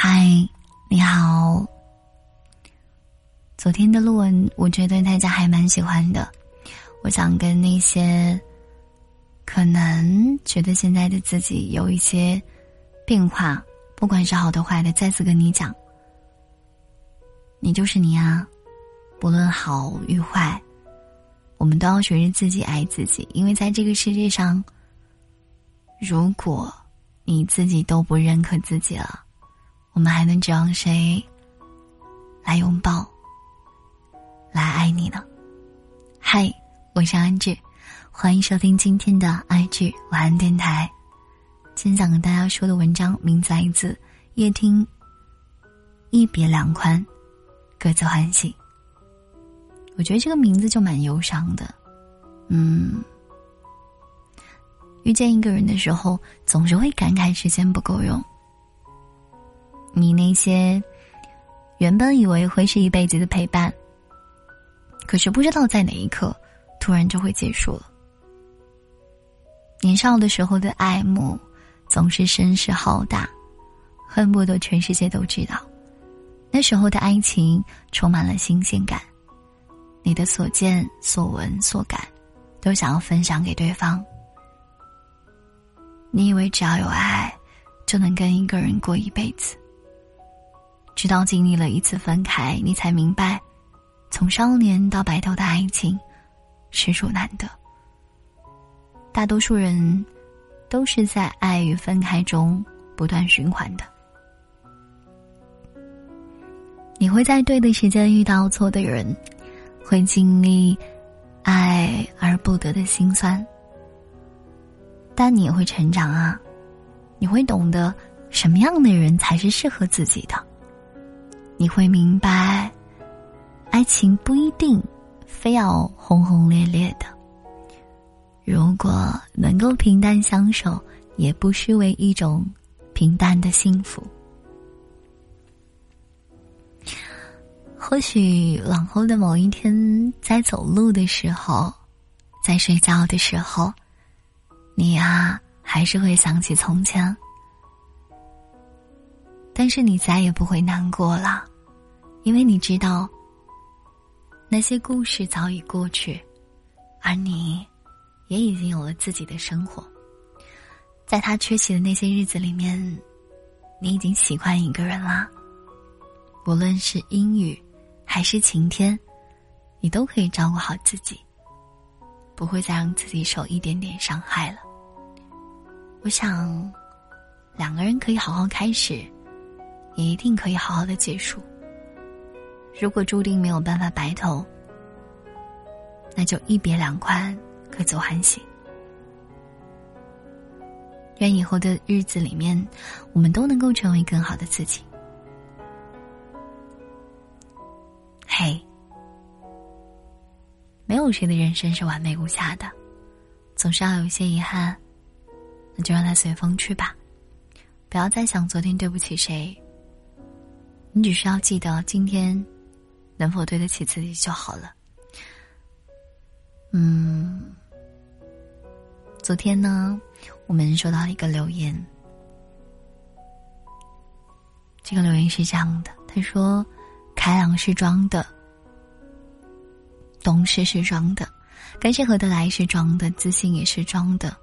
嗨，你好。昨天的录文，我觉得大家还蛮喜欢的。我想跟那些可能觉得现在的自己有一些变化，不管是好的坏的，再次跟你讲，你就是你啊，不论好与坏，我们都要学着自己爱自己。因为在这个世界上，如果你自己都不认可自己了，我们还能指望谁来拥抱？来爱你呢，嗨，我是安志，欢迎收听今天的爱志晚安电台。今天想跟大家说的文章名字来自夜听。一别两宽，各自欢喜。我觉得这个名字就蛮忧伤的，嗯，遇见一个人的时候，总是会感慨时间不够用。你那些原本以为会是一辈子的陪伴。可是不知道在哪一刻，突然就会结束了。年少的时候的爱慕，总是声势浩大，恨不得全世界都知道。那时候的爱情充满了新鲜感，你的所见所闻所感，都想要分享给对方。你以为只要有爱，就能跟一个人过一辈子。直到经历了一次分开，你才明白。从少年到白头的爱情，实属难得。大多数人都是在爱与分开中不断循环的。你会在对的时间遇到错的人，会经历爱而不得的心酸。但你也会成长啊，你会懂得什么样的人才是适合自己的，你会明白。爱情不一定非要轰轰烈烈的，如果能够平淡相守，也不失为一种平淡的幸福。或许往后的某一天，在走路的时候，在睡觉的时候，你啊，还是会想起从前，但是你再也不会难过了，因为你知道。那些故事早已过去，而你，也已经有了自己的生活。在他缺席的那些日子里面，你已经习惯一个人啦。无论是阴雨，还是晴天，你都可以照顾好自己，不会再让自己受一点点伤害了。我想，两个人可以好好开始，也一定可以好好的结束。如果注定没有办法白头，那就一别两宽，各走欢喜。愿以后的日子里面，我们都能够成为更好的自己。嘿，没有谁的人生是完美无瑕的，总是要有一些遗憾，那就让它随风去吧，不要再想昨天对不起谁。你只需要记得今天。能否对得起自己就好了。嗯，昨天呢，我们收到一个留言。这个留言是这样的：他说，开朗是装的，懂事是装的，跟谁合得来是装的，自信也是装的，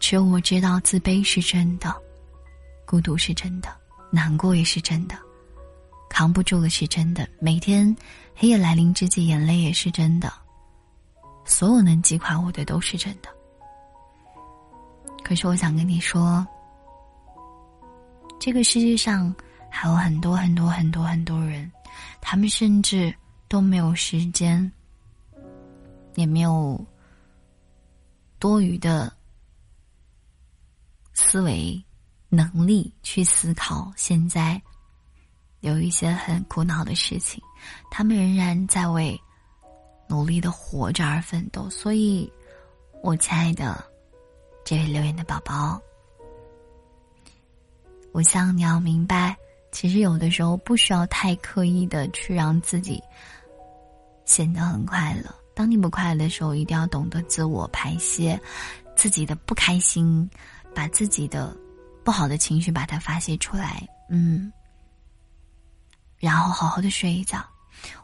只有我知道自卑是真的，孤独是真的，难过也是真的。扛不住了是真的，每天黑夜来临之际，眼泪也是真的。所有能击垮我的都是真的。可是我想跟你说，这个世界上还有很多很多很多很多人，他们甚至都没有时间，也没有多余的思维能力去思考现在。有一些很苦恼的事情，他们仍然在为努力的活着而奋斗。所以，我亲爱的这位留言的宝宝，我想你要明白，其实有的时候不需要太刻意的去让自己显得很快乐。当你不快乐的时候，一定要懂得自我排泄自己的不开心，把自己的不好的情绪把它发泄出来。嗯。然后好好的睡一觉。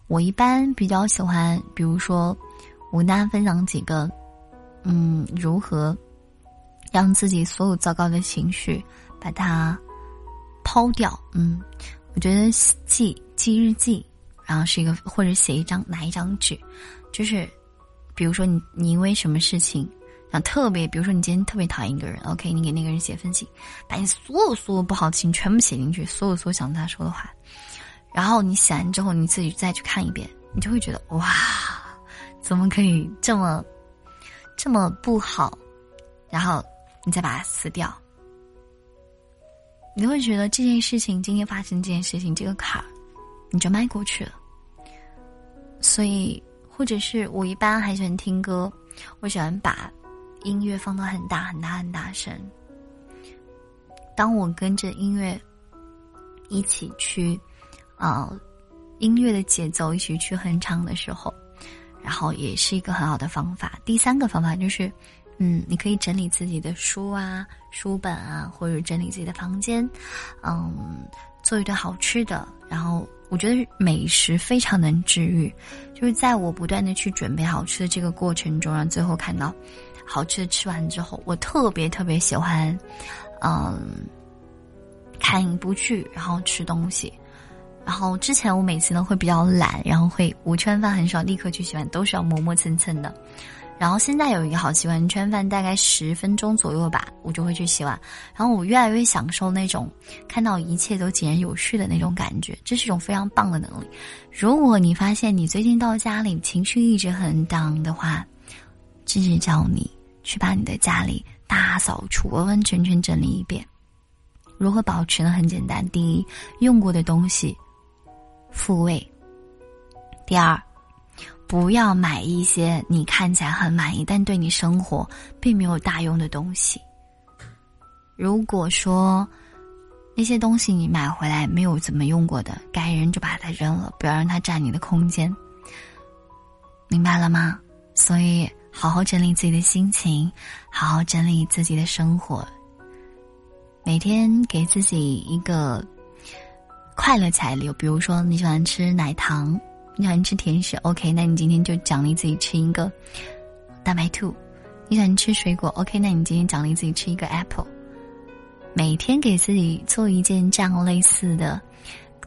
我一般比较喜欢，比如说，我跟大家分享几个，嗯，如何让自己所有糟糕的情绪把它抛掉。嗯，我觉得记记日记，然后是一个或者写一张拿一张纸，就是，比如说你你因为什么事情，想特别，比如说你今天特别讨厌一个人，OK，你给那个人写封信，把你所有所有不好的情绪全部写进去，所有所有想对他说的话。然后你写完之后，你自己再去看一遍，你就会觉得哇，怎么可以这么这么不好？然后你再把它撕掉，你会觉得这件事情今天发生这件事情这个坎儿，你就迈过去了。所以，或者是我一般还喜欢听歌，我喜欢把音乐放到很大很大很大声。当我跟着音乐一起去。呃，音乐的节奏一起去哼唱的时候，然后也是一个很好的方法。第三个方法就是，嗯，你可以整理自己的书啊、书本啊，或者整理自己的房间，嗯，做一顿好吃的。然后我觉得美食非常能治愈，就是在我不断的去准备好吃的这个过程中，然后最后看到好吃的吃完之后，我特别特别喜欢，嗯，看一部剧，然后吃东西。然后之前我每次呢会比较懒，然后会我吃完饭很少立刻去洗碗，都是要磨磨蹭蹭的。然后现在有一个好习惯，吃完饭大概十分钟左右吧，我就会去洗碗。然后我越来越享受那种看到一切都井然有序的那种感觉，这是一种非常棒的能力。如果你发现你最近到家里情绪一直很 down 的话，芝芝叫你去把你的家里大扫除，完完全全整理一遍。如何保持呢？很简单，第一，用过的东西。复位。第二，不要买一些你看起来很满意，但对你生活并没有大用的东西。如果说那些东西你买回来没有怎么用过的，该扔就把它扔了，不要让它占你的空间。明白了吗？所以好好整理自己的心情，好好整理自己的生活，每天给自己一个。快乐材料，比如说你喜欢吃奶糖，你喜欢吃甜食，OK，那你今天就奖励自己吃一个大白兔。你喜欢吃水果，OK，那你今天奖励自己吃一个 apple。每天给自己做一件这样类似的，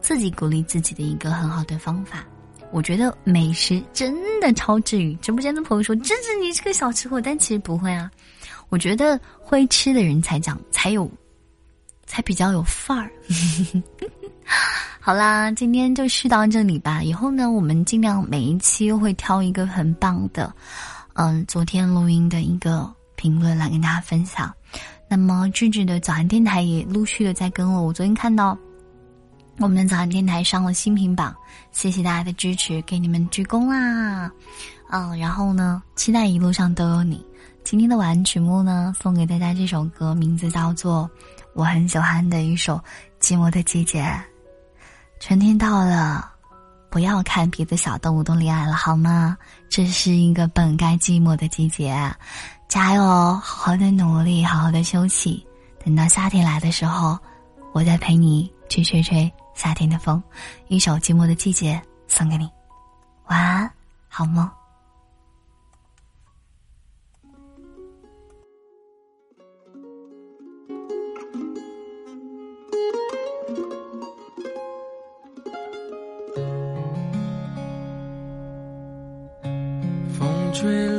自己鼓励自己的一个很好的方法。我觉得美食真的超治愈。直播间的朋友说：“真是你是个小吃货。”但其实不会啊。我觉得会吃的人才讲才有，才比较有范儿。好啦，今天就试到这里吧。以后呢，我们尽量每一期会挑一个很棒的，嗯，昨天录音的一个评论来跟大家分享。那么，智智的早安电台也陆续的在跟了。我昨天看到我们的早安电台上了新品榜，谢谢大家的支持，给你们鞠躬啦！嗯，然后呢，期待一路上都有你。今天的晚安曲目呢，送给大家这首歌，名字叫做我很喜欢的一首《寂寞的季节》。春天到了，不要看别的小动物都恋爱了，好吗？这是一个本该寂寞的季节，加油，好好的努力，好好的休息。等到夏天来的时候，我再陪你去吹吹夏天的风。一首《寂寞的季节》送给你，晚安，好梦。追。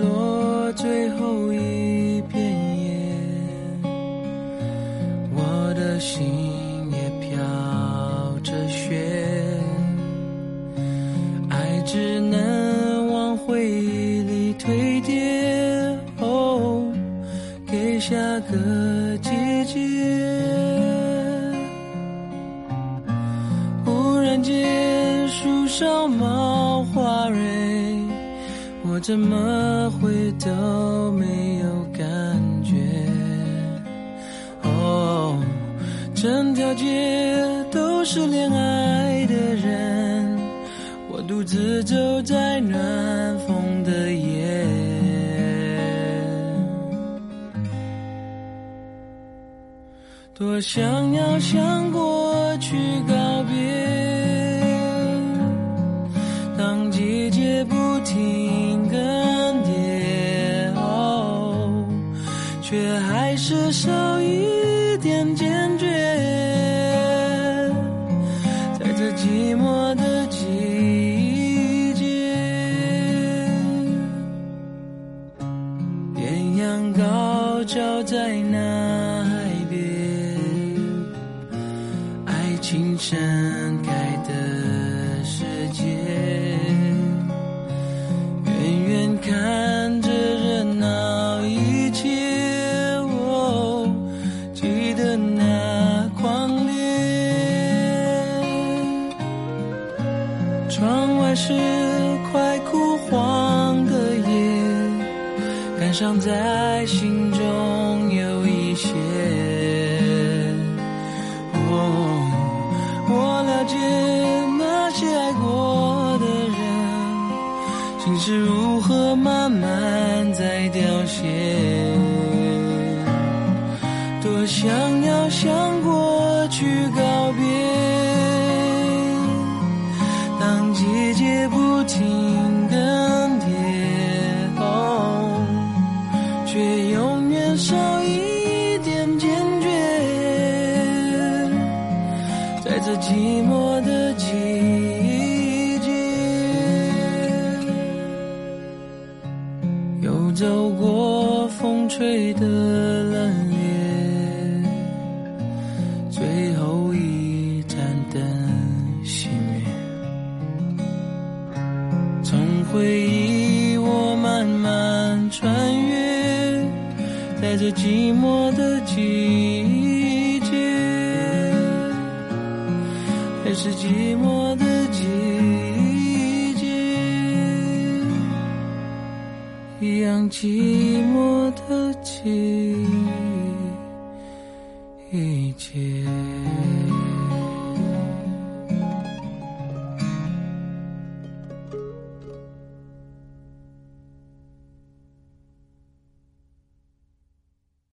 怎么会都没有感觉？哦，整条街都是恋爱的人，我独自走在暖风的夜，多想要向过去是少一点坚决，在这寂寞的季节，艳阳高照在那海边，爱情盛开的世界，远远看。感伤在心中有一些。我了解那些爱过的人，心是如何慢慢在凋谢。风吹的冷冽，最后一盏灯熄灭，从回忆我慢慢穿越，在这寂寞的季节。还是寂寞的季节，一样寂寞的季